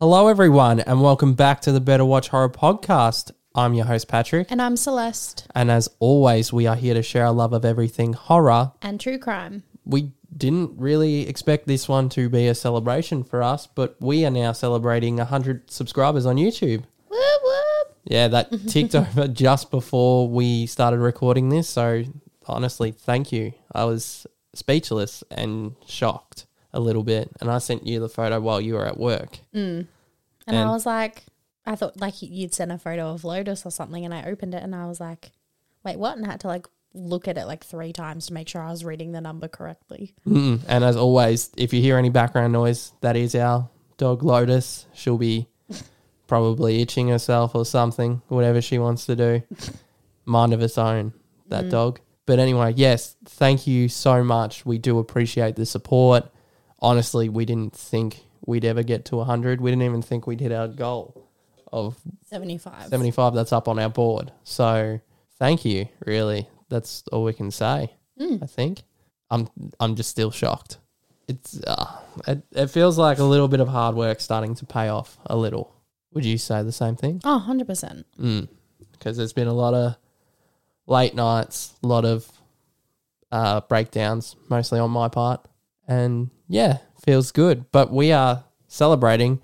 Hello, everyone, and welcome back to the Better Watch Horror podcast. I'm your host, Patrick, And I'm Celeste. and as always, we are here to share our love of everything horror. And true crime. We didn't really expect this one to be a celebration for us, but we are now celebrating 100 subscribers on YouTube. Whoop whoop. Yeah, that ticked over just before we started recording this. So, honestly, thank you. I was speechless and shocked a little bit. And I sent you the photo while you were at work. And, And- I was like, I thought like you'd sent a photo of Lotus or something, and I opened it and I was like, wait, what? And I had to like look at it like three times to make sure I was reading the number correctly. Mm-mm. And as always, if you hear any background noise, that is our dog Lotus. She'll be probably itching herself or something, whatever she wants to do. Mind of its own, that mm. dog. But anyway, yes, thank you so much. We do appreciate the support. Honestly, we didn't think we'd ever get to 100. We didn't even think we'd hit our goal of 75. 75 that's up on our board. So thank you, really. That's all we can say. I think. I'm I'm just still shocked. It's uh, it, it feels like a little bit of hard work starting to pay off a little. Would you say the same thing? Oh, 100%. Mm. Because there's been a lot of late nights, a lot of uh, breakdowns, mostly on my part. And yeah, feels good. But we are celebrating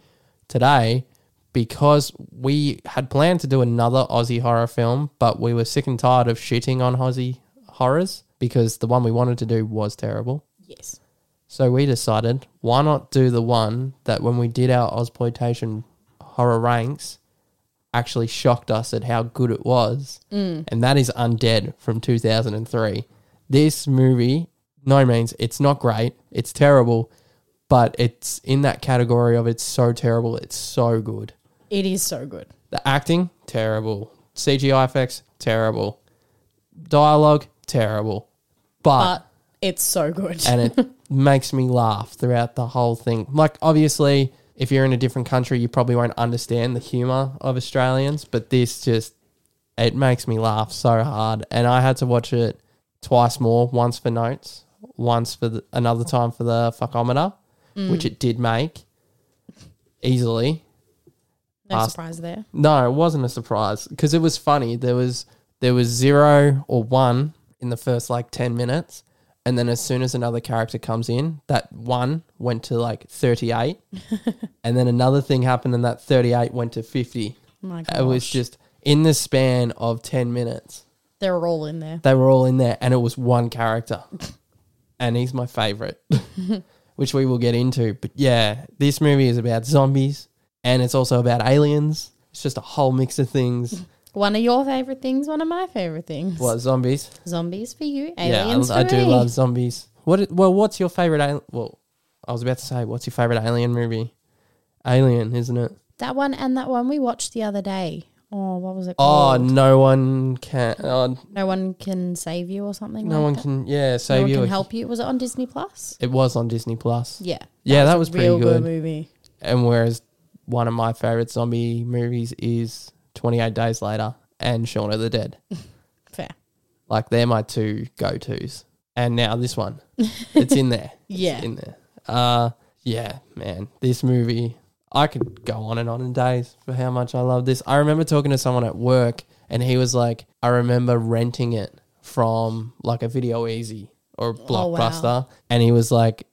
today because we had planned to do another Aussie horror film, but we were sick and tired of shitting on Aussie horrors because the one we wanted to do was terrible. Yes. So we decided, why not do the one that when we did our Ozploitation horror ranks, actually shocked us at how good it was. Mm. And that is Undead from 2003. This movie, no means, it's not great, it's terrible, but it's in that category of it's so terrible, it's so good. It is so good. The acting, terrible. CGI effects, terrible. Dialogue, terrible. But it's so good. and it makes me laugh throughout the whole thing. Like, obviously, if you're in a different country, you probably won't understand the humor of Australians, but this just it makes me laugh so hard. And I had to watch it twice more, once for notes, once for the, another time for the fuckometer, mm. which it did make easily. no past- surprise there. No, it wasn't a surprise because it was funny. There was there was zero or one in the first like ten minutes, and then as soon as another character comes in, that one went to like thirty eight, and then another thing happened, and that thirty eight went to fifty. Oh my It was just in the span of ten minutes. They were all in there. They were all in there, and it was one character, and he's my favorite, which we will get into. But yeah, this movie is about zombies, and it's also about aliens. It's just a whole mix of things. One of your favorite things, one of my favorite things. What zombies? Zombies for you, aliens yeah, I, I do love zombies. What? Well, what's your favorite? Al- well, I was about to say, what's your favorite alien movie? Alien, isn't it? That one and that one we watched the other day. Oh, what was it Oh, called? no one can. Oh, no one can save you or something. no like one that? can. Yeah, No save one you. can help you. Was it on Disney Plus? It was on Disney Plus. Yeah. Yeah, that a was pretty real good. movie. And whereas one of my favorite zombie movies is Twenty Eight Days Later and Shaun of the Dead. Fair. Like they're my two go tos. And now this one, it's in there. It's Yeah. in there. Uh, yeah, man, this movie. I could go on and on in days for how much I love this. I remember talking to someone at work, and he was like, "I remember renting it from like a Video Ezy or Oh, wow. Blockbuster," and he was like,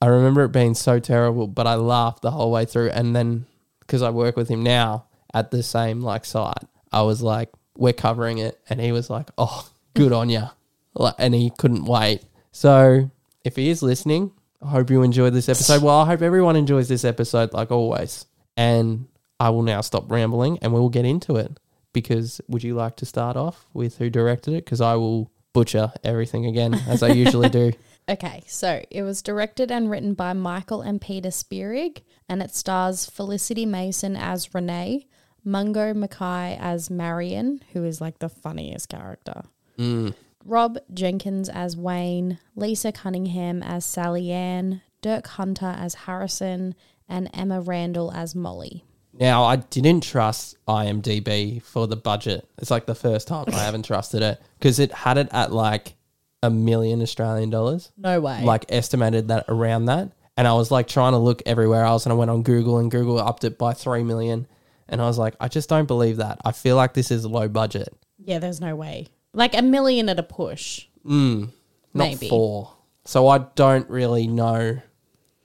"I remember it being so terrible, but I laughed the whole way through." And then because I work with him now at the same like site, I was like, "We're covering it," and he was like, "Oh, good on ya," like, and he couldn't wait. So if he is listening, I hope you enjoyed this episode. Well, I hope everyone enjoys this episode, like always. And I will now stop rambling, and we will get into it. Because would you like to start off with who directed it? Because I will butcher everything again as I usually do. Okay, so it was directed and written by Michael and Peter Spierig, and it stars Felicity Mason as Renee, Mungo McKay as Marion, who is like the funniest character, Mm. Rob Jenkins as Wayne, Lisa Cunningham as Sally Ann, Dirk Hunter as Harrison, and Emma Randall as Molly. Now, I didn't trust IMDb for the budget. It's like the first time I haven't trusted it because it had it at like a million Australian dollars. No way. like estimated that around that And I was like trying to look everywhere else, and I went on Google, and Google upped it by three million. And I was like, I just don't believe that. I feel like this is low budget. Yeah, there's no way. Like a million at a push. Mm, not Maybe. four. So I don't really know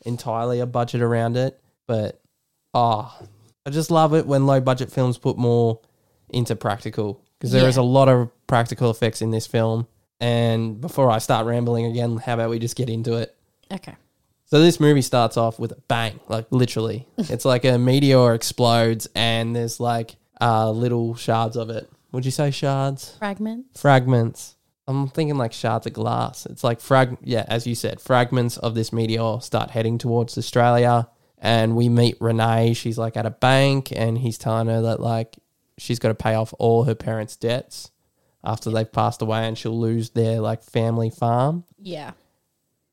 entirely a budget around it, but ah, I just love it when low budget films put more into practical because there is Yeah. a lot of practical effects in this film. And before I start rambling again, how about we just get into it? Okay. So this movie starts off with a bang, like literally. it's like a meteor explodes and there's like uh, little shards of it. Would you say shards? Fragments. fragments. I'm thinking like shards of glass. It's like frag yeah, as you said, fragments of this meteor start heading towards Australia and we meet Renee. She's like at a bank and he's telling her that like she's got to pay off all her parents' debts after they've passed away and she'll lose their like family farm. Yeah.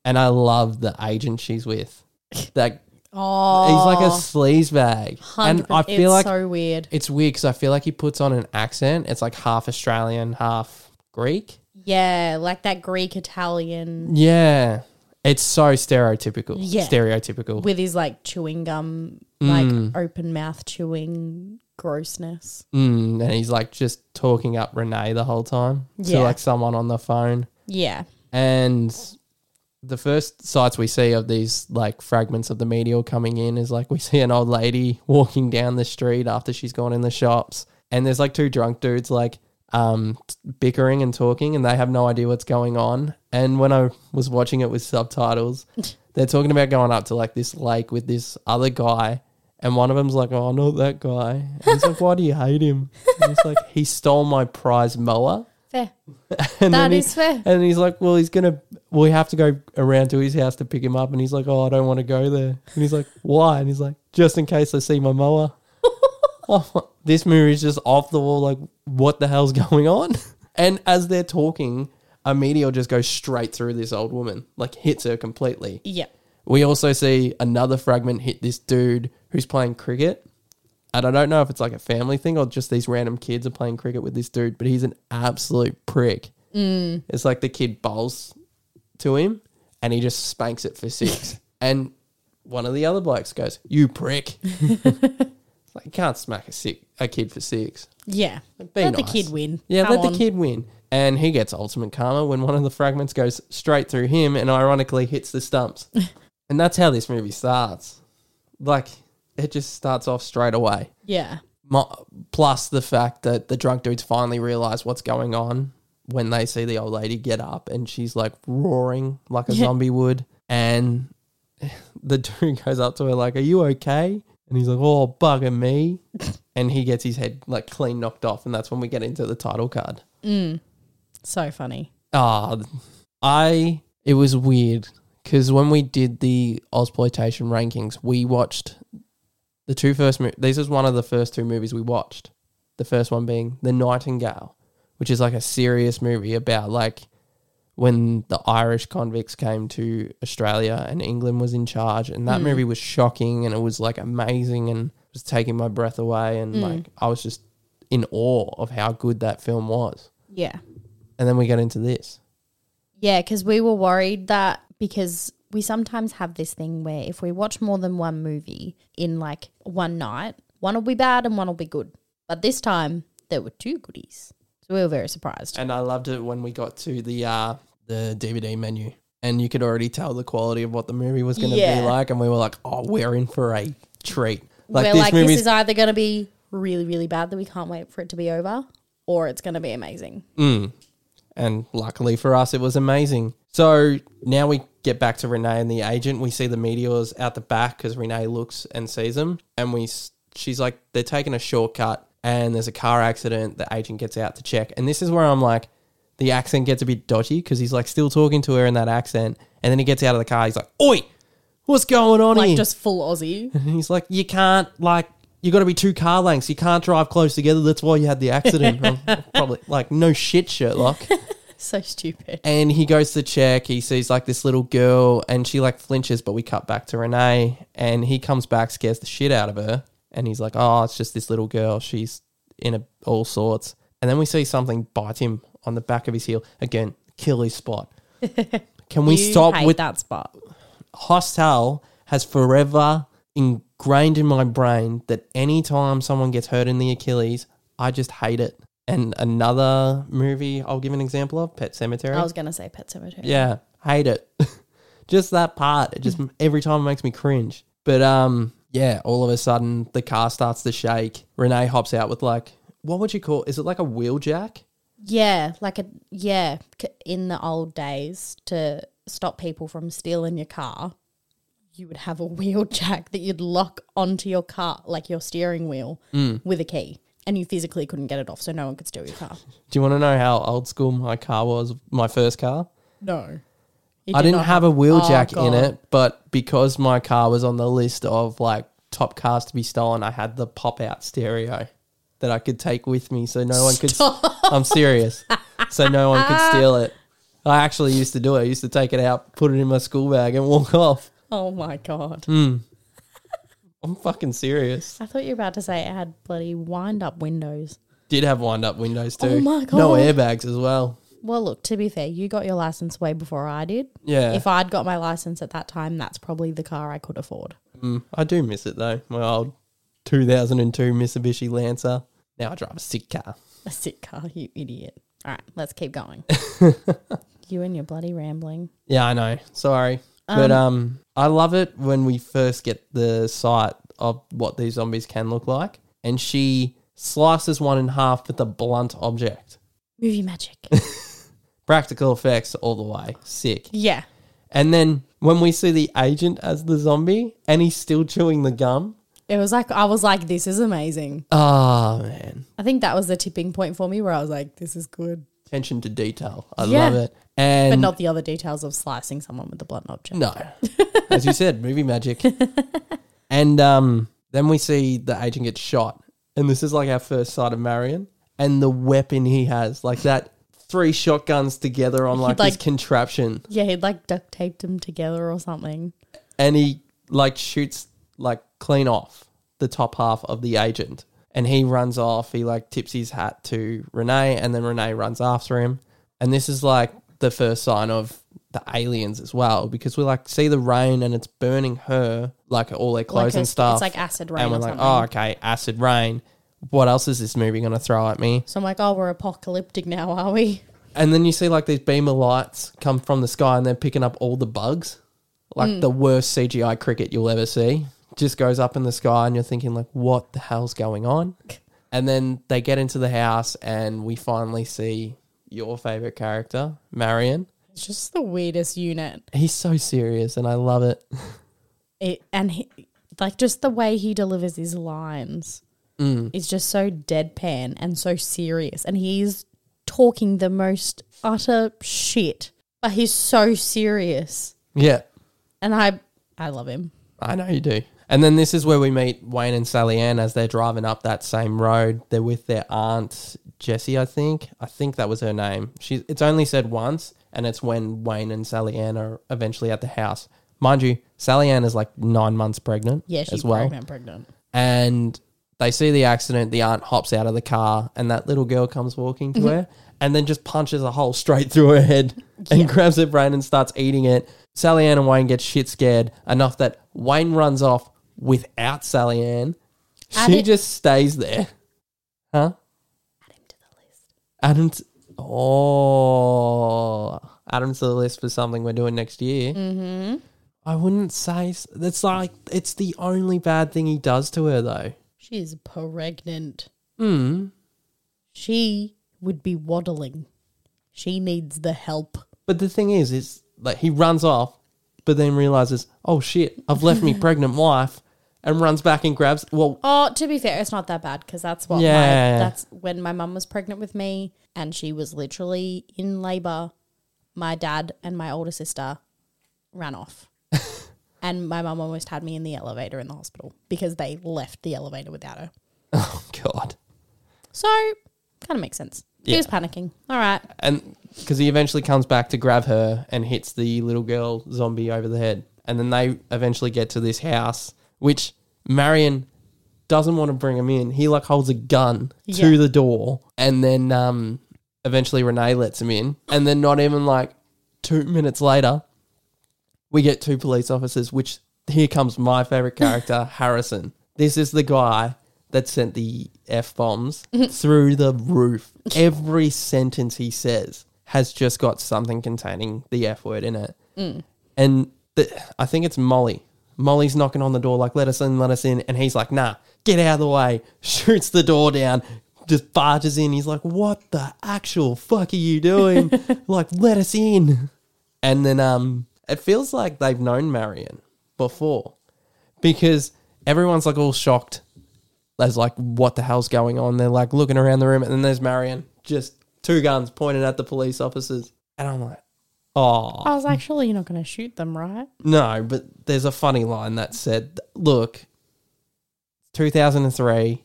And I love the agent she's with. That Oh, he's like a sleaze bag. And I feel it's like so weird. it's weird because I feel like he puts on an accent. It's like half Australian, half Greek. Yeah, like that Greek Italian Yeah. It's so stereotypical. Yeah. Stereotypical. with his like chewing gum, Mm. like open mouth chewing grossness. Mm, and he's like just talking up Renee the whole time to Yeah. like someone on the phone. Yeah. And the first sights we see of these like fragments of the meteor coming in is like we see an old lady walking down the street after she's gone in the shops. And there's like two drunk dudes like um bickering and talking and they have no idea what's going on. And when I was watching it with subtitles, they're talking about going up to like this lake with this other guy and one of them's like, "Oh, not that guy." And he's like, "Why do you hate him?" And he's like, "He stole my prize mower." Fair. And That then he- is fair. and he's like, "Well, he's gonna. We have to go around to his house to pick him up." And he's like, "Oh, I don't want to go there." And he's like, "Why?" And he's like, "Just in case I see my mower." oh, this movie is just off the wall. Like, what the hell's going on? And as they're talking, a meteor just goes straight through this old woman, like hits her completely. Yeah. We also see another fragment hit this dude who's playing cricket. And I don't know if it's like a family thing or just these random kids are playing cricket with this dude, but he's an absolute prick. Mm. It's like the kid bowls to him and he just spanks it for six. and one of the other blokes goes, You prick. Like, you can't smack a, sick, a kid for six. Yeah. Be let the kid win. Yeah, Come let on. the kid win. And he gets ultimate karma when one of the fragments goes straight through him and ironically hits the stumps. and that's how this movie starts. Like, it just starts off straight away. Yeah. Mo- Plus the fact that the drunk dudes finally realize what's going on when they see the old lady get up and she's like roaring like a Yeah. zombie would. And the dude goes up to her like, Are you okay? And he's like, Oh, bugger me. and he gets his head like clean knocked off. And that's when we get into the title card. So funny. Ah, I it was weird because when we did the Ozploitation rankings, we watched the two first. Mo- this is one of the first two movies we watched. The first one being The Nightingale, which is like a serious movie about like when the Irish convicts came to Australia and England was in charge, and that hmm. movie was shocking and it was like amazing and was taking my breath away, and hmm. like I was just in awe of how good that film was. Yeah. And then we get into this. Yeah, because we were worried that because we sometimes have this thing where if we watch more than one movie in like one night, one will be bad and one will be good. But this time there were two goodies. So we were very surprised. And I loved it when we got to the uh, the DVD menu, and you could already tell the quality of what the movie was going to Yeah. be like, and we were like, "Oh, we're in for a treat." Like we're this like, movie, this is either going to be really, really bad that we can't wait for it to be over, or it's going to be amazing. Mm. and luckily for us, it was amazing. So now we get back to Renee and the agent. We see the meteors out the back because Renee looks and sees them, and we she's like, they're taking a shortcut, and there's a car accident. The agent gets out to check, and this is where I'm like, the accent gets a bit dodgy because he's like still talking to her in that accent, and then he gets out of the car. He's like, "Oi, what's going on Like here?" just full Aussie. And he's like, you can't like you got to be two car lengths. You can't drive close together. That's why you had the accident. Probably like no shit, Sherlock. so stupid. And he goes to check. He sees like this little girl, and she like flinches. But we cut back to Renee, and he comes back, scares the shit out of her, and he's like, "Oh, it's just this little girl. She's in a, all sorts." And then we see something bite him on the back of his heel again. Kill his spot. Can we You stop hate with that spot? Hostel has forever ingrained in my brain that anytime someone gets hurt in the Achilles, I just hate it. And another movie I'll give an example of, Pet Sematary. I was gonna say Pet Sematary. Yeah, hate it. just that part. It just every time it makes me cringe. But um, yeah, all of a sudden the car starts to shake. Renee hops out with like, what would you call? Is it like a wheel jack? Yeah, like a yeah. In the old days, to stop people from stealing your car, you would have a wheel jack that you'd lock onto your car, like your steering wheel, Mm. with a key, and you physically couldn't get it off, so no one could steal your car. Do you want to know how old school my car was? My first car. No, I didn't have a wheel Oh, jack in God. it, but because my car was on the list of like top cars to be stolen, I had the pop out stereo that I could take with me, so no one could. I'm serious. So no one could steal it. I actually used to do it. I used to take it out, put it in my school bag, and walk off. Oh my god! Hmm. I'm fucking serious. I thought you were about to say it had bloody wind up windows. Did have wind up windows too. Oh my God. No airbags as well. Well, look, to be fair, you got your license way before I did. Yeah. If I'd got my license at that time, that's probably the car I could afford. Mm, I do miss it though. My old 2002 Mitsubishi Lancer. Now I drive a sick car. A sick car, you idiot. All right, let's keep going. you and your bloody rambling. Yeah, I know. Sorry. But um I love it when we first get the sight of what these zombies can look like. And she slices one in half with a blunt object. Movie magic. Practical effects all the way. Sick. yeah. And then when we see the agent as the zombie and he's still chewing the gum. It was like, I was like, this is amazing. Oh man. I think that was the tipping point for me where I was like, this is good. Attention to detail. I Yeah. love it. And But not the other details of slicing someone with a blunt object. No. As you said, movie magic. and um, then we see the agent get shot. And this is like our first sight of Marion. And the weapon he has, like that three shotguns together on like, like- this contraption. Yeah, he'd like duct taped them together or something. And he like shoots like clean off the top half of the agent. And he runs off. He like tips his hat to Renee. And then Renee runs after him. And this is like the first sign of the aliens as well because we like see the rain and it's burning her like all their clothes Like a- and stuff. It's like acid rain and we're like, something. oh, okay, acid rain. What else is this movie going to throw at me? So I'm like, oh, we're apocalyptic now, are we? And then you see like these beam of lights come from the sky and they're picking up all the bugs, like Hmm. the worst CGI cricket you'll ever see. Just goes up in the sky and you're thinking like, what the hell's going on? And then they get into the house and we finally see your favorite character, Marion. It's just the weirdest unit. He's so serious and I love it. It and he, like just the way he delivers his lines Mm. is just so deadpan and so serious, and he's talking the most utter shit, but he's so serious, Yeah, and I I love him. I know you do. And then this is where we meet Wayne and Sally Ann as they're driving up that same road. They're with their aunt Jessie, I think. I think that was her name. She it's only said once, and it's when Wayne and Sally Ann are eventually at the house. Mind you, Sally Ann is like nine months pregnant Yeah, she's as well. pregnant, pregnant. And they see the accident, the aunt hops out of the car, and that little girl comes walking Mm-hmm. to her and then just punches a hole straight through her head and Yeah. grabs her brain and starts eating it. Sally Ann and Wayne get shit scared enough that Wayne runs off without Sally Ann. She it- just stays there. Huh? Add him to the list. Adam t- Oh add him to the list for something we're doing next year. Mm-hmm. I wouldn't say s- that's like it's the only bad thing he does to her though. She's pregnant. Hmm. She would be waddling. She needs the help. But the thing is, is like he runs off, but then realizes, oh shit, I've left me pregnant wife, and runs back and grabs. Well, Oh, to be fair, it's not that bad because that's what Yeah. my that's when my mum was pregnant with me and she was literally in labor. My dad and my older sister ran off. and my mum almost had me in the elevator in the hospital because they left the elevator without her. oh god, So, kind of makes sense. He was panicking. All right. and because he eventually comes back to grab her and hits the little girl zombie over the head, and then they eventually get to this house, which Marion doesn't want to bring him in. He like holds a gun to Yeah. the door, and then um, eventually Renee lets him in, and then not even like two minutes later, we get two police officers, which here comes my favorite character, Harrison. This is the guy that sent the F bombs through the roof. Every sentence he says has just got something containing the F word in it. And the, I think it's Molly. Molly's knocking on the door, like, let us in, let us in. And he's like, nah, get out of the way. Shoots the door down, just barges in. He's like, what the actual fuck are you doing? like, let us in. And then um, it feels like they've known Marion before because everyone's like all shocked. There's like, what the hell's going on? They're like looking around the room, and then there's Marion, just two guns pointed at the police officers. And I'm like, oh, I was like, surely you're not going to shoot them, right? no, but there's a funny line that said, look, 2003,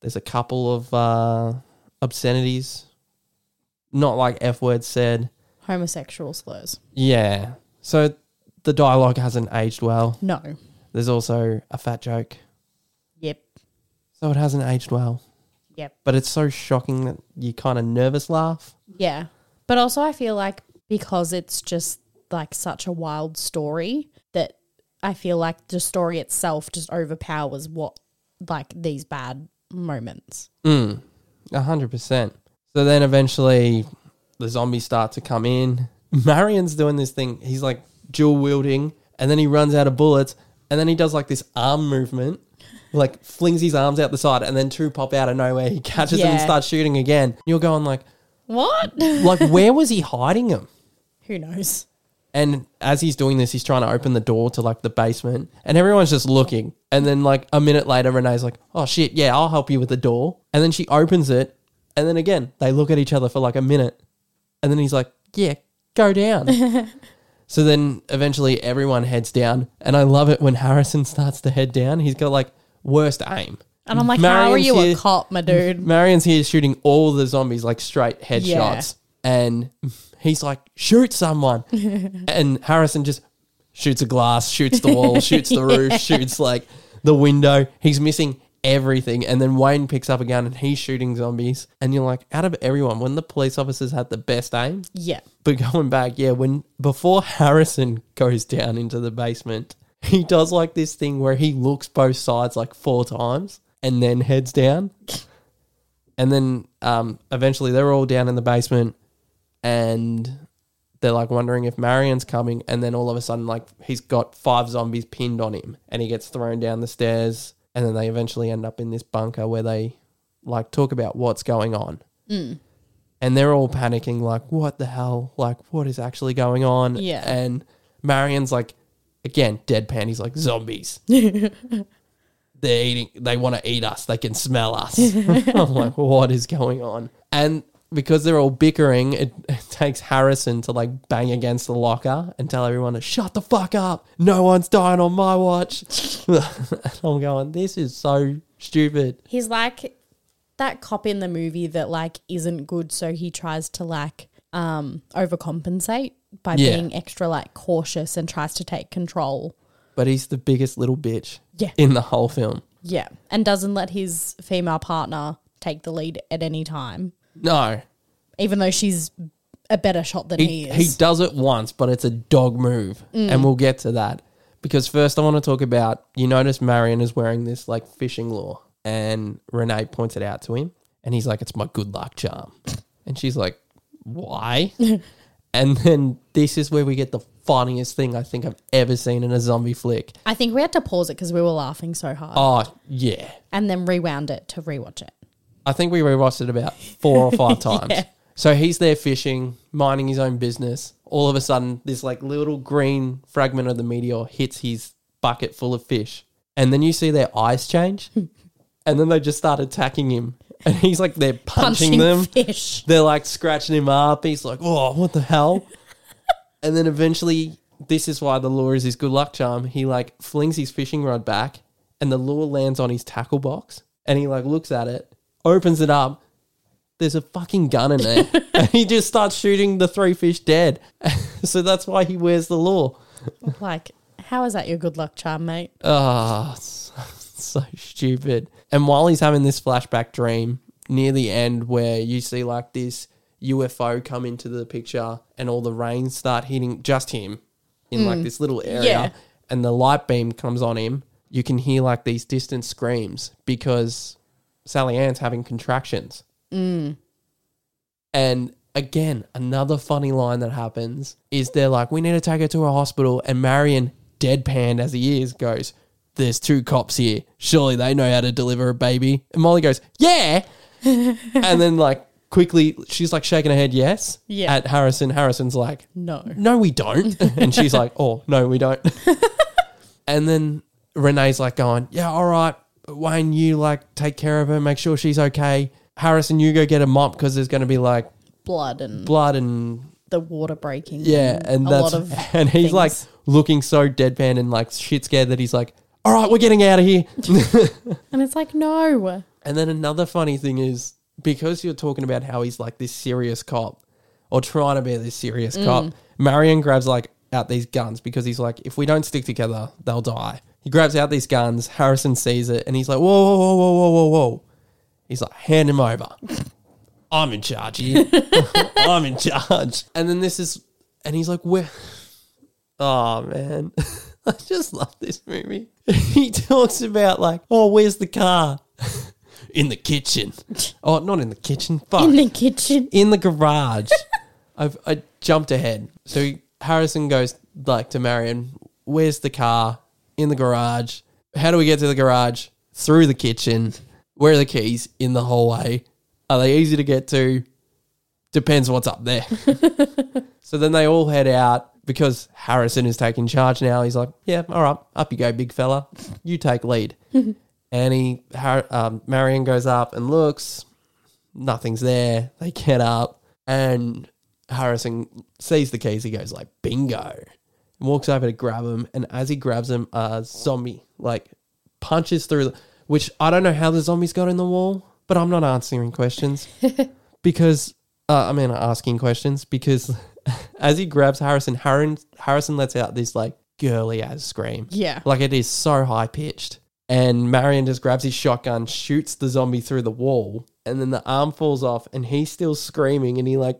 there's a couple of uh, obscenities, not like F words said. Homosexual slurs. Yeah. So the dialogue hasn't aged well. No. There's also a fat joke. Yep. So it hasn't aged well. Yep. But it's so shocking that you kind of nervous laugh. Yeah. But also, I feel like because it's just like such a wild story that I feel like the story itself just overpowers what like these bad moments. Mm, a hundred percent. So then eventually the zombies start to come in. Marion's doing this thing. He's like dual wielding, and then he runs out of bullets, and then he does like this arm movement, like flings his arms out the side, and then two pop out of nowhere. He catches them and starts shooting again. You're going like, What? like where was he hiding them? Who knows? And as he's doing this, he's trying to open the door to like the basement, and everyone's just looking. And then like a minute later, Renee's like, "Oh shit, yeah, I'll help you with the door." And then she opens it, and then again they look at each other for like a minute, and then he's like, "Yeah, go down." so then eventually everyone heads down, and I love it when Harrison starts to head down. He's got like worst aim. And I'm like, how are you here- a cop, my dude? Marion's here shooting all the zombies like straight headshots. And he's like, shoot someone. and Harrison just shoots a glass, shoots the wall, shoots the roof, shoots like the window. He's missing everything. And then Wayne picks up a gun and he's shooting zombies. And you're like, out of everyone, when the police officers had the best aim, Yeah. but going back, yeah, when before Harrison goes down into the basement, he does like this thing where he looks both sides like four times and then heads down. And then um, eventually they're all down in the basement and they're like wondering if Marion's coming. And then all of a sudden, like he's got five zombies pinned on him and he gets thrown down the stairs. And then they eventually end up in this bunker where they like talk about what's going on. Hmm. And they're all panicking like what the hell? Like what is actually going on? Yeah. and marion's like again deadpan. He's like zombies. They're eating they want to eat us. They can smell us. I'm like what is going on? And because they're all bickering it, it takes harrison to like bang against the locker and tell everyone to shut the fuck up no one's dying on my watch and i'm going this is so stupid He's like that cop in the movie that like isn't good, so he tries to like um overcompensate by Yeah. being extra like cautious and tries to take control. but he's the biggest little bitch Yeah. in the whole film Yeah. And doesn't let his female partner take the lead at any time, no. Even though she's a better shot than he, he, he does it once, but it's a dog move, mm. and we'll get to that. Because first, I want to talk about you notice Marion is wearing this like fishing lure, and Renee points it out to him, and he's like, "It's my good luck charm," and she's like, "Why?" and then this is where we get the funniest thing I think I've ever seen in a zombie flick. I think we had to pause it because we were laughing so hard. Oh yeah, and then rewound it to rewatch it. I think we rewatched it about four or five times. So he's there fishing, minding his own business. All of a sudden, this like little green fragment of the meteor hits his bucket full of fish, and then you see their eyes change, and then they just start attacking him, and he's like they're punching, them. fish. They're like scratching him up. He's like, "Oh, what the hell?" and then eventually, this is why the lure is his good luck charm. He like flings his fishing rod back, and the lure lands on his tackle box, and he like looks at it, opens it up. There's a fucking gun in there, and he just starts shooting the three fish dead. so that's why he wears the lure. Like, how is that your good luck charm, mate? Ah, so, so stupid. And while he's having this flashback dream near the end, where you see like this UFO come into the picture and all the rain start hitting just him in like this little area. Yeah. and the light beam comes on him, you can hear like these distant screams because Sally Ann's having contractions. Mm. And again, another funny line that happens is they're like, we need to take her to a hospital. And Marion, deadpan as he is, goes, There's two cops here. Surely they know how to deliver a baby. And Molly goes, Yeah. and then, like, quickly, she's like shaking her head, yes. Yeah. At Harrison. Harrison's like, No. no, we don't. and she's like, oh, no, we don't. and then Renee's like going, yeah, all right, Wayne, you like take care of her, make sure she's okay. Harrison, you go get a mop because there's going to be like Blood and blood and the water breaking. yeah, and a that's lot of and he's like looking so deadpan and like shit scared that he's like, all right, we're getting out of here. and it's like no. And then another funny thing is because you're talking about how he's like this serious cop or trying to be this serious cop, mm. Marion grabs like out these guns because he's like, if we don't stick together, they'll die. He grabs out these guns. Harrison sees it and he's like, whoa, whoa, whoa, whoa, whoa, whoa, whoa. He's like, hand him over. I'm in charge here. I'm in charge. And then this is, and he's like, where? Oh man, I just love this movie. He talks about like, oh, where's the car? in the kitchen. Oh, not in the kitchen. Fuck. In the kitchen. in the garage. I've I jumped ahead. So Harrison goes like to Marion, where's the car? In the garage. How do we get to the garage? Through the kitchen. Where are the keys? In the hallway. Are they easy to get to? Depends what's up there. so then they all head out because Harrison is taking charge now. He's like, yeah, all right, up you go, big fella. You take lead. and he, Har- um, Marion goes up and looks nothing's there. They get up, and Harrison sees the keys. He goes like, "Bingo!" Walks over to grab him. and as he grabs him, a zombie like punches through. The, which I don't know how the zombies got in the wall, but I'm not answering questions because uh, I mean asking questions because as he grabs Harrison, Harrison Harrison lets out this like girly ass scream. Yeah. Like it is so high pitched. And Marion just grabs his shotgun, shoots the zombie through the wall, and then the arm falls off, and he's still screaming, and he like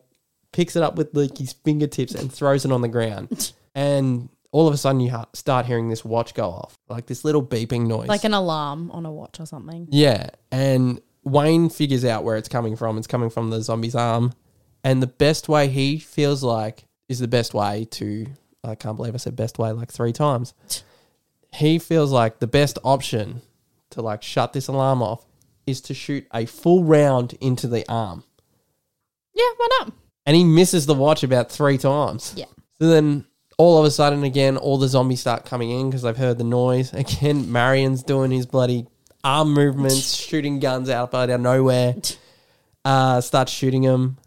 picks it up with like his fingertips and throws it on the ground. and all of a sudden, you ha- start hearing this watch go off, like this little beeping noise. Like an alarm on a watch or something. Yeah, and Wayne figures out where it's coming from. It's coming from the zombie's arm, and the best way he feels like is the best way to. I can't believe I said best way like three times. He feels like the best option to like shut this alarm off is to shoot a full round into the arm, Yeah, why not? and he misses the watch about three times. Yeah. So then all of a sudden, again, all the zombies start coming in because they've heard the noise. Again, Marion's doing his bloody arm movements, shooting guns out out of nowhere. Uh, starts shooting them.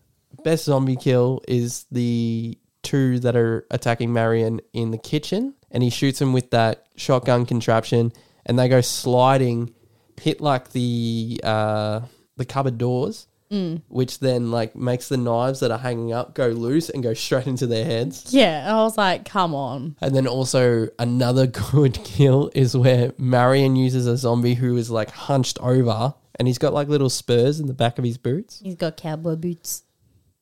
Best zombie kill is the two that are attacking Marion in the kitchen, and he shoots them with that shotgun contraption, and they go sliding, hit like the uh, the cupboard doors, Mm. which then like makes the knives that are hanging up go loose and go straight into their heads. Yeah. I was like, come on. And then also another good kill is where Marion uses a zombie who is like hunched over and he's got like little spurs in the back of his boots. He's got cowboy boots.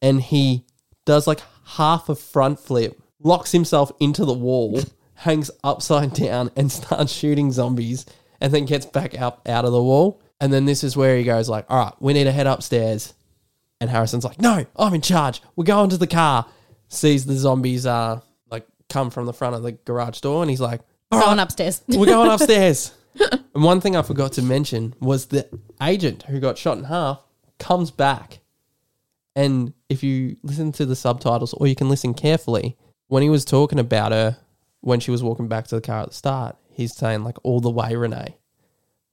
And he does like half a front flip, locks himself into the wall, hangs upside down and starts shooting zombies and then gets back up out of the wall. And then this is where he goes like, all right, we need to head upstairs. And Harrison's like, no, I'm in charge. We're going to the car. Sees the zombies uh like come from the front of the garage door and he's like, all Going upstairs. we're going upstairs. and one thing I forgot to mention was the agent who got shot in half comes back. And if you listen to the subtitles or you can listen carefully, when he was talking about her when she was walking back to the car at the start, he's saying like all the way Renee.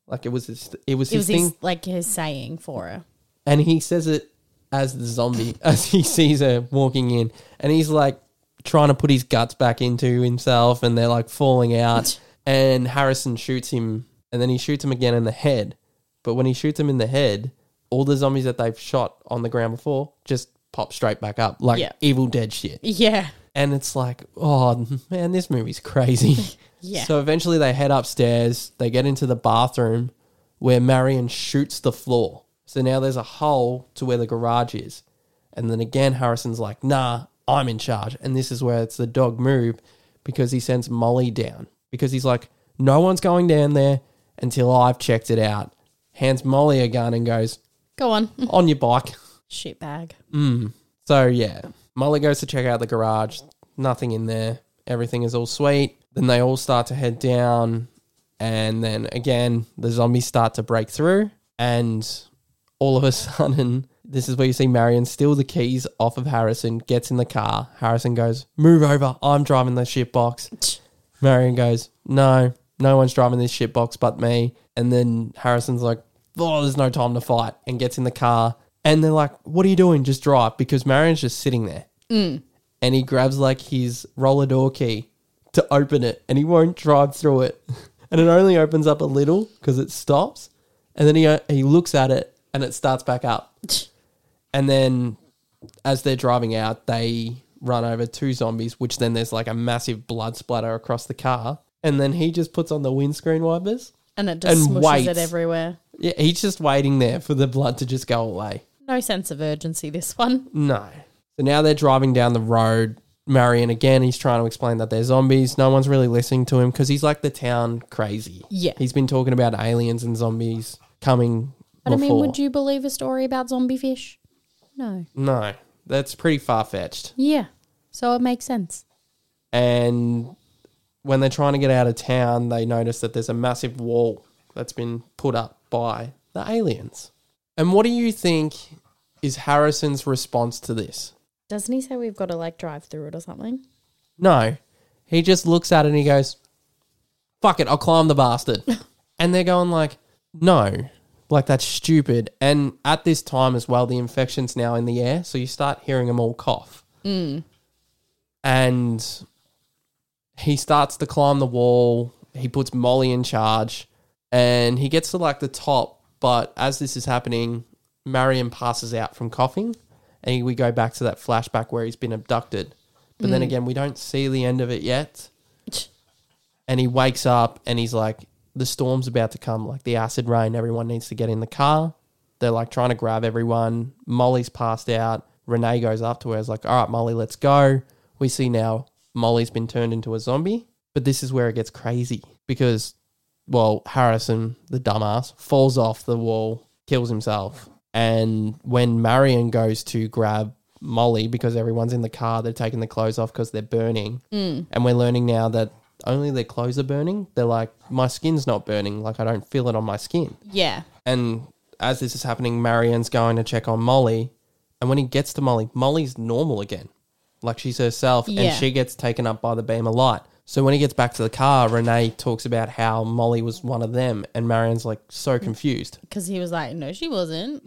Like it was his, it was it his was thing his, like his saying for her. and he says it as the zombie as he sees her walking in and he's like trying to put his guts back into himself and they're like falling out and harrison shoots him and then he shoots him again in the head but when he shoots him in the head all the zombies that they've shot on the ground before just pop straight back up like Yeah. evil dead shit Yeah. and it's like oh man this movie's crazy Yeah. so eventually they head upstairs. They get into the bathroom where Marion shoots the floor. So now there's a hole to where the garage is. And then again, Harrison's like, nah, I'm in charge. And this is where it's the dog move because he sends Molly down. because he's like, no one's going down there until I've checked it out. Hands Molly a gun and goes, Go on. on your bike. Shit bag. Mm. So yeah, Molly goes to check out the garage. Nothing in there. Everything is all sweet. Then they all start to head down, and then again the zombies start to break through, and all of a sudden, this is where you see Marion steal the keys off of Harrison, gets in the car. Harrison goes, "Move over. I'm driving the shit box." Marion goes, "No, no one's driving this shit box but me." And then Harrison's like, "Oh, there's no time to fight," and gets in the car. And they're like, "What are you doing? Just drive." Because Marion's just sitting there, mm. and he grabs like his roller door key to open it, and he won't drive through it, and it only opens up a little because it stops, and then he uh, he looks at it, and it starts back up. And then as they're driving out, they run over two zombies, which then there's like a massive blood splatter across the car. And then he just puts on the windscreen wipers. And it just And smushes waits. it everywhere. Yeah, he's just waiting there for the blood to just go away. No sense of urgency, this one. No. So now they're driving down the road. Marion again, he's trying to explain that they're zombies. No one's really listening to him because he's like the town crazy. Yeah. He's been talking about aliens and zombies coming But I mean, would you believe a story about zombie fish? No. No, that's pretty far fetched. Yeah. So it makes sense. and when they're trying to get out of town, they notice that there's a massive wall that's been put up by the aliens. And what do you think is Harrison's response to this? Doesn't he say we've got to like drive through it or something? No, he just looks at it and he goes, "Fuck it, I'll climb the bastard." and they're going like, "No." Like that's stupid. And at this time as well, the infection's now in the air, so you start hearing them all cough. Mm. And he starts to climb the wall. He puts Molly in charge, and he gets to like the top. But as this is happening, Marion passes out from coughing, and we go back to that flashback where he's been abducted. But then mm. again, we don't see the end of it yet. And he wakes up, and he's like, "The storm's about to come. Like the acid rain. Everyone needs to get in the car." They're like trying to grab everyone. Molly's passed out. Renee goes up to her. Is like, "All right, Molly, let's go." We see now Molly's been turned into a zombie. But this is where it gets crazy because, well, Harrison, the dumbass, falls off the wall, kills himself. And when Marion goes to grab Molly because everyone's in the car, they're taking the clothes off because they're burning. Mm. And we're learning now that only their clothes are burning. They're like, my skin's not burning. Like, I don't feel it on my skin. Yeah. And as this is happening, Marion's going to check on Molly. And when he gets to Molly, Molly's normal again. Like she's herself Yeah. and she gets taken up by the beam of light. So when he gets back to the car, Renee talks about how Molly was one of them. And Marion's like so confused. Because he was like, no, she wasn't.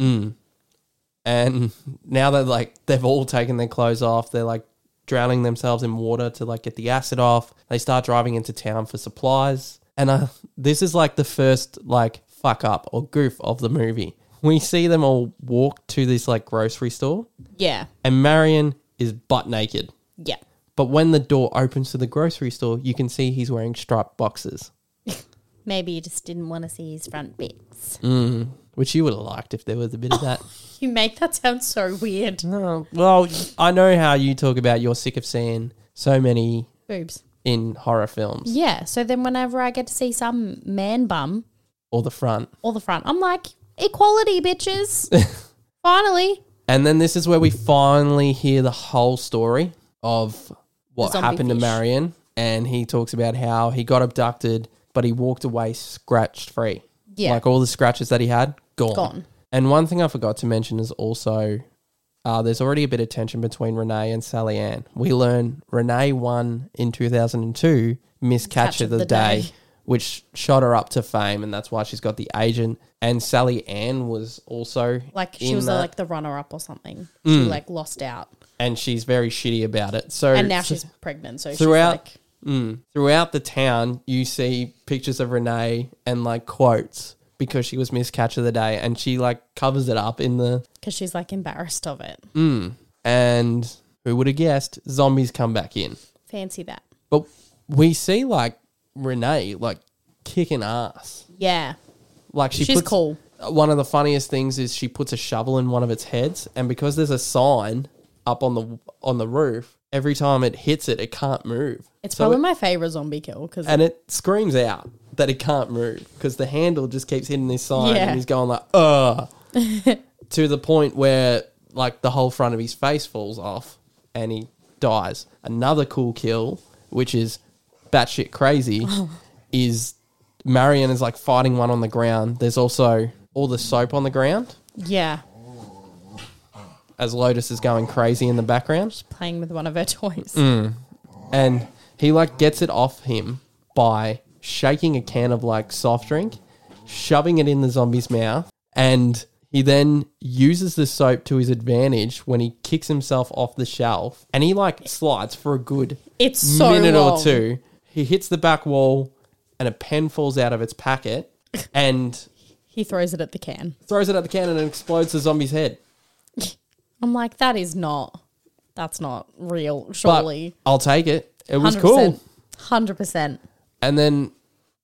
And now that like they've all taken their clothes off, they're like drowning themselves in water to like get the acid off. They start driving into town for supplies. And uh, this is like the first like fuck up or goof of the movie. We see them all walk to this like grocery store Yeah. and Marion is butt naked. Yeah. But when the door opens to the grocery store, you can see he's wearing striped boxes, Maybe you just didn't want to see his front bits. Mm. which you would have liked if there was a bit of that. You make that sound so weird. Oh, well, I know how you talk about you're sick of seeing so many Boobs. in horror films Yeah. So then whenever I get to see some man bum or the front. or the front, I'm like, equality, bitches. Finally. And then this is where we finally hear the whole story of what zombie happened to. Marion. And he talks about how he got abducted, but he walked away scratched free. Yeah. Like all the scratches that he had, gone. Gone. And one thing I forgot to mention is also uh, there's already a bit of tension between Renee and Sally Ann. We learn Renee won in 2002 Miss Catch, of the, day, Day. which shot her up to fame, and that's why she's got the agent. And Sally Ann was also Like she in was that, uh, like the runner up or something. She like lost out. And she's very shitty about it. So And now she's pregnant. So throughout she's mm, throughout the town, you see pictures of Renee and like quotes because she was Miss Catch of the Day, and she like covers it up in the because she's like embarrassed of it. and who would have guessed zombies come back in Fancy that. but we see like renee like kicking ass Yeah. like she She's puts, cool. one of the funniest things is she puts a shovel in one of its heads and because there's a sign up on the on the roof every time it hits it, it can't move. It's So probably it- my favorite zombie kill because and it screams out that it can't move because the handle just keeps hitting this sign Yeah. and he's going like, ugh. to the point where like the whole front of his face falls off and he dies. Another cool kill, which is batshit crazy, is Marion is like fighting one on the ground. There's also all the soap on the ground yeah, as Lotus is going crazy in the background. playing with one of her toys. Mm. and he like gets it off him by shaking a can of like soft drink, shoving it in the zombie's mouth, and he then uses the soap to his advantage when he kicks himself off the shelf, and he like slides for a good It's so minute or two. He hits the back wall, and a pen falls out of its packet, and He throws it at the can. throws it at the can, and it explodes the zombie's head. I'm like, that is not. That's not real. But Surely, I'll take it. It was cool. Hundred percent. And then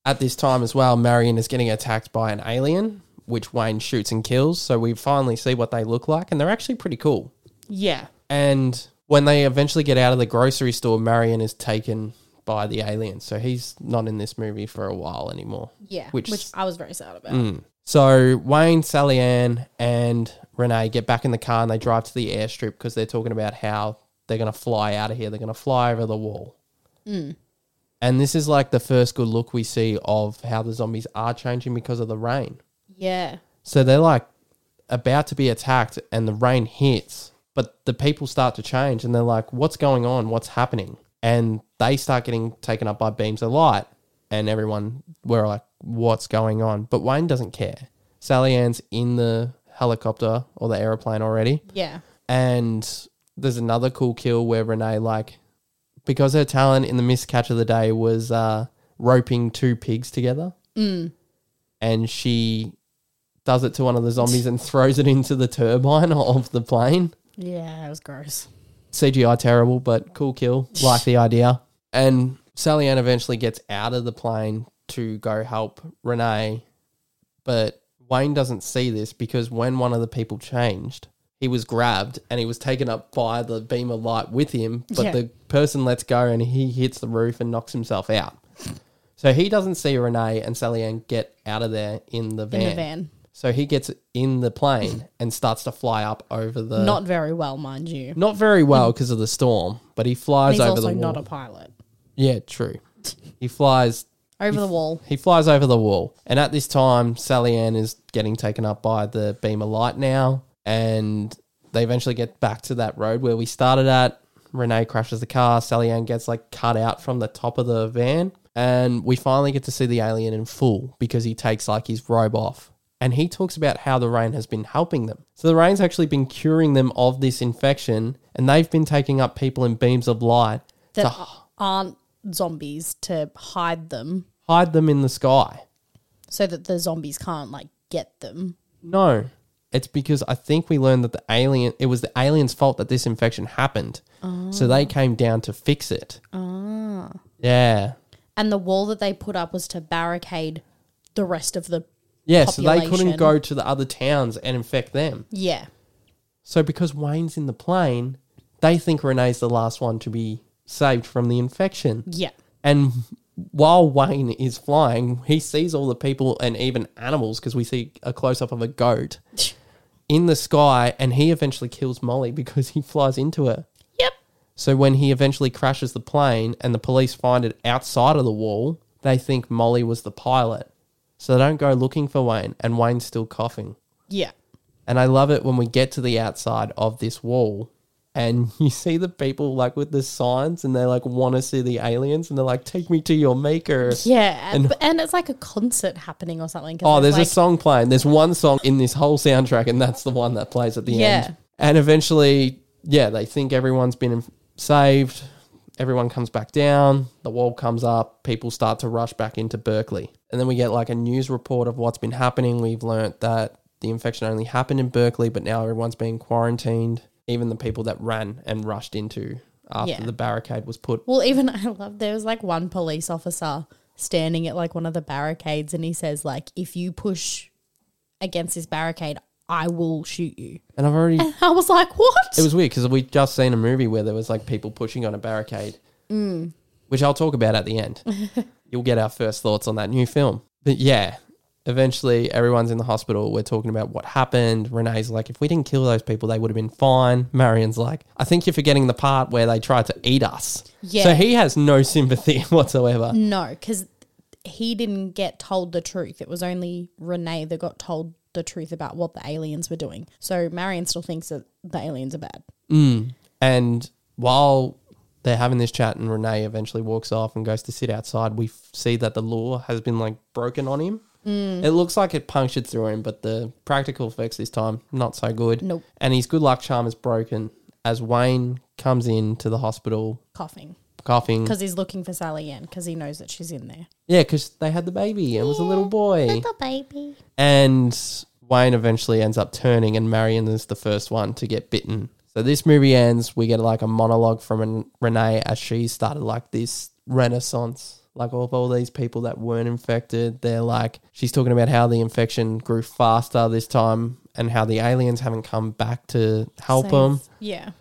at this time as well, Marion is getting attacked by an alien, which Wayne shoots and kills. So we finally see what they look like, and they're actually pretty cool. Yeah. And when they eventually get out of the grocery store, Marion is taken by the alien. So he's not in this movie for a while anymore. Yeah. Which- Which, I was very sad about. Mm. So Wayne, Sally Ann, and Renee get back in the car and they drive to the airstrip because they're talking about how they're going to fly out of here. They're going to fly over the wall. Mm. And this is like the first good look we see of how the zombies are changing because of the rain. Yeah. So they're like about to be attacked and the rain hits, but the people start to change and they're like, what's going on? What's happening? And they start getting taken up by beams of light. And everyone, we're like, what's going on? But Wayne doesn't care. Sally Ann's in the helicopter or the aeroplane already. Yeah. And there's another cool kill where Renee, like, because her talent in the Miss Catch of the Day was uh, roping two pigs together, and she does it to one of the zombies and throws it into the turbine of the plane. Yeah. It was gross. CGI terrible, but cool kill. Like the idea. And Sally Ann eventually gets out of the plane to go help Renee, but Wayne doesn't see this because when one of the people changed, he was grabbed and he was taken up by the beam of light with him, but Yeah. the person lets go and he hits the roof and knocks himself out. So he doesn't see Renee and Sally Ann get out of there in the van. In the van. So he gets in the plane and starts to fly up over the Not very well, mind you. not very well because of the storm, but he flies he's over also the wall. not a pilot. yeah, true. He flies. Over the wall. He flies over the wall, and at this time, Sally Ann is getting taken up by the beam of light now, and they eventually get back to that road where we started at. Renee crashes the car. Sally Ann gets like cut out from the top of the van, and we finally get to see the alien in full because he takes like his robe off. And he talks about how the rain has been helping them. So the rain's actually been curing them of this infection, and they've been taking up people in beams of light That to aren't zombies to hide them hide them in the sky. so that the zombies can't like get them. No, it's because I think we learned that the alien it was the alien's fault that this infection happened. So they came down to fix it. Ah. Yeah. And the wall that they put up was to barricade the rest of the Yeah, so they couldn't Population. go to the other towns and infect them. Yeah. So because Wayne's in the plane, they think Renee's the last one to be saved from the infection. Yeah. And while Wayne is flying, he sees all the people and even animals because we see a close up of a goat in the sky, and he eventually kills Molly because he flies into her. Yep. So when he eventually crashes the plane and the police find it outside of the wall, they think Molly was the pilot. So they don't go looking for Wayne, and Wayne's still coughing. Yeah. And I love it when we get to the outside of this wall and you see the people like with the signs and they like want to see the aliens and they're like, take me to your maker. Yeah. And- And, it's like a concert happening or something Oh, there's like, a song playing. There's one song in this whole soundtrack, and that's the one that plays at the Yeah. end. And eventually, yeah, they think everyone's been saved. Everyone comes back down. The wall comes up. People start to rush back into Berkeley. And then we get like a news report of what's been happening. We've learnt that the infection only happened in Berkeley, but now everyone's being quarantined. Even the people that ran and rushed into after Yeah. the barricade was put. Well, even I love there was like one police officer standing at like one of the barricades and he says like if you push against this barricade, I will shoot you. And I've already. And I was like, what? It was weird because we just seen a movie where there was like people pushing on a barricade, mm. which I'll talk about at the end. You'll get our first thoughts on that new film. But yeah, eventually everyone's in the hospital. We're talking about what happened. Renee's like, if we didn't kill those people, they would have been fine. Marion's like, I think you're forgetting the part where they tried to eat us. Yeah. So he has no sympathy whatsoever. no, because he didn't get told the truth. It was only Renee that got told the truth about what the aliens were doing. So Marion still thinks that the aliens are bad. Mm. And while they're having this chat and Renee eventually walks off and goes to sit outside, we f- see that the law has been like broken on him. Mm. It looks like it punctured through him, but the practical effects this time, not so good. Nope. And his good luck charm is broken as Wayne comes in to the hospital Coughing. coughing. Because he's looking for Sally Ann because he knows that she's in there. Yeah, because they had the baby and it was a little boy. Little baby. And Wayne eventually ends up turning, and Marion is the first one to get bitten. So this movie ends. We get like a monologue from Ren- Renee as she started like this renaissance, like of all these people that weren't infected. They're like she's talking about how the infection grew faster this time, and how the aliens haven't come back to help them. Yeah.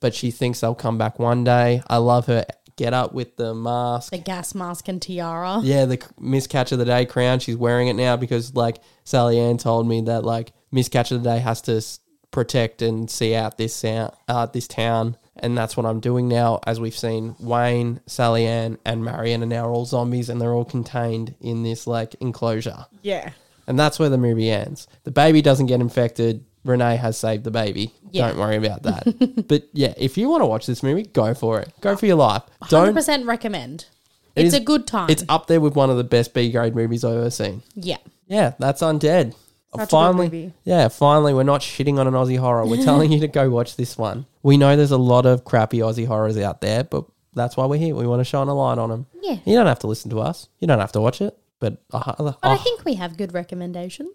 But she thinks they'll come back one day. I love her get up with the mask. The gas mask and tiara. Yeah, the Miss Catch of the Day crown. She's wearing it now because, like, Sally Ann told me that, like, Miss Catch of the Day has to s- protect and see out this sound, uh, this town, and that's what I'm doing now. As we've seen, Wayne, Sally Ann, and Marion are now all zombies, and they're all contained in this like enclosure, Yeah. and that's where the movie ends. The baby doesn't get infected. Renee has saved the baby. Yeah. Don't worry about that. but yeah, if you want to watch this movie, go for it. Go for your life. Don't 100% recommend. It It's is- a good time. it's up there with one of the best B grade movies I've ever seen. yeah. Yeah, that's Undead. Such finally, yeah, finally, we're not shitting on an Aussie horror. We're telling you to go watch this one. We know there's a lot of crappy Aussie horrors out there, but that's why we're here. We want to shine a light on them. Yeah. You don't have to listen to us. You don't have to watch it, but uh, uh, But I think we have good recommendations.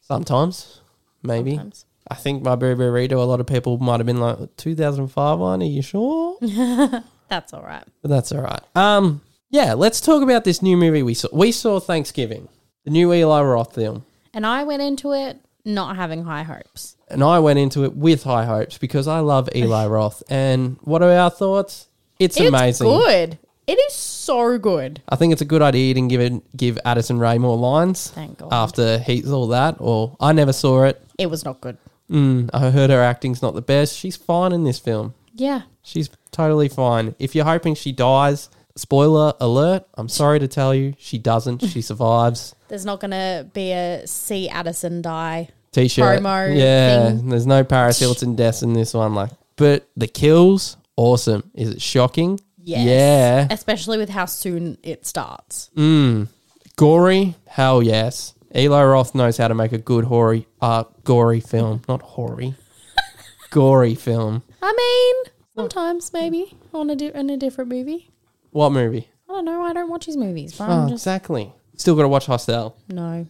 sometimes, maybe. Sometimes. I think my Berry Burrito, a lot of people might have been like 2005 one. Are you sure? That's all right. But that's all right. Um, yeah, let's talk about this new movie we saw. We saw Thanksgiving, the new Eli Roth film. And I went into it not having high hopes. and I went into it with high hopes because I love Eli Roth. And what are our thoughts? It's, amazing. It's good. It is so good. I think it's a good idea to give it, give Addison Rae more lines Thank God. after he's all that. Or I never saw it. It was not good. Mm, I heard her acting's not the best. She's fine in this film. Yeah. She's totally fine. If you're hoping she dies, spoiler alert. I'm sorry to tell you, she doesn't. She survives. There's not going to be a C. Addison die. T-shirt. Promo yeah, thing. there's no Paris Hilton deaths in this one. Like, but the kills, awesome. Is it shocking? Yes. Yeah. Especially with how soon it starts. Mm. Gory? Hell yes. Eli Roth knows how to make a good hoary, uh, gory film. Not hoary. gory film. I mean, sometimes maybe on a di- in a different movie. What movie? I don't know. I don't watch his movies. But Oh, I'm just exactly. Still got to watch Hostel. no.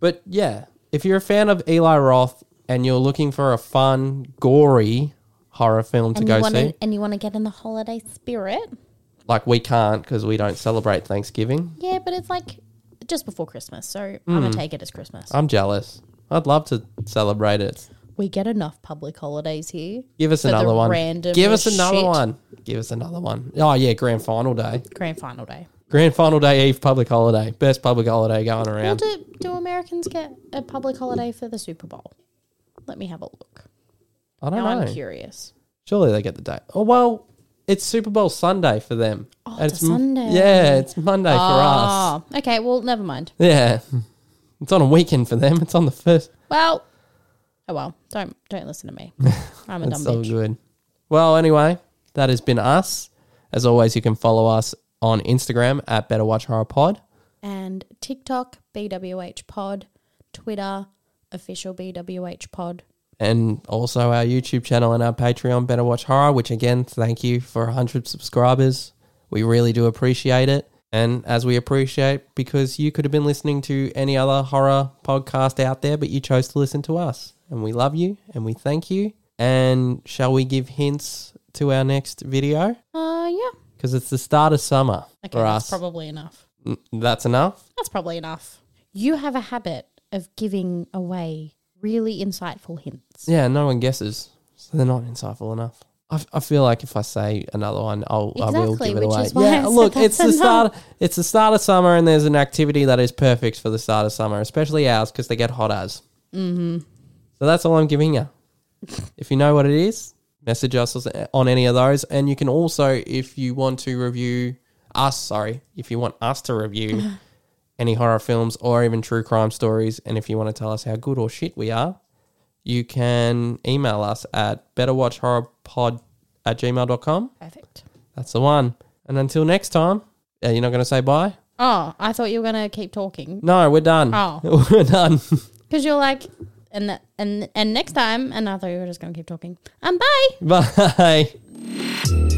But yeah, if you're a fan of Eli Roth and you're looking for a fun, gory horror film to And go want see, to and you want to get in the holiday spirit. like we can't because we don't celebrate Thanksgiving. Yeah, but it's like just before Christmas, so hmm. I'm gonna take it as Christmas. I'm jealous. I'd love to celebrate it. we get enough public holidays here. Give us For the another one. random Give us another shit. one. Give us another one. Oh yeah, grand final day. Grand final day. Grand final day eve public holiday. Best public holiday going Well, around. do do Americans get a public holiday for the Super Bowl? Let me have a look. I don't Now know. I'm curious. Surely they get the day. Oh well, it's Super Bowl Sunday for them. Oh, And it's m- Sunday. Yeah, it's Monday for ah, us. Oh, okay. Well, never mind. Yeah. It's on a weekend for them. It's on the first. Well, oh well. Don't don't listen to me. I'm a dumb It's so bitch. good. Well, anyway, that has been us. As always, you can follow us on Instagram at Better Watch Horror Pod. And TikTok BWH Pod, Twitter official BWH Pod. and also our YouTube channel and our Patreon, Better Watch Horror, which again, thank you for 100 subscribers. We really do appreciate it. And as we appreciate, because you could have been listening to any other horror podcast out there, but you chose to listen to us. And we love you and we thank you. And shall we give hints to our next video? Uh, yeah. Because it's the start of summer Okay, for that's us. probably enough. That's enough? That's probably enough. You have a habit of giving away really insightful hints. Yeah, no one guesses, so they're not insightful enough. I, f- I feel like if I say another one, I'll I will Exactly, give it which away. is why I yeah, said look, it's the start. It's the start of summer, and there's an activity that is perfect for the start of summer, especially ours because they get hot as. Mm-hmm. So that's all I'm giving you. if you know what it is, message us on any of those, and you can also, if you want to review us, sorry, if you want us to review any horror films or even true crime stories, and if you want to tell us how good or shit we are, you can email us at betterwatchhorrorpod at gmail.com. Perfect. That's the one. And until next time, are you not going to say bye? Oh, I thought you were gonna keep talking No, we're done. Oh. we're done. because you're like, and the, and and next time, and I thought you were just gonna keep talking. Um, bye. bye.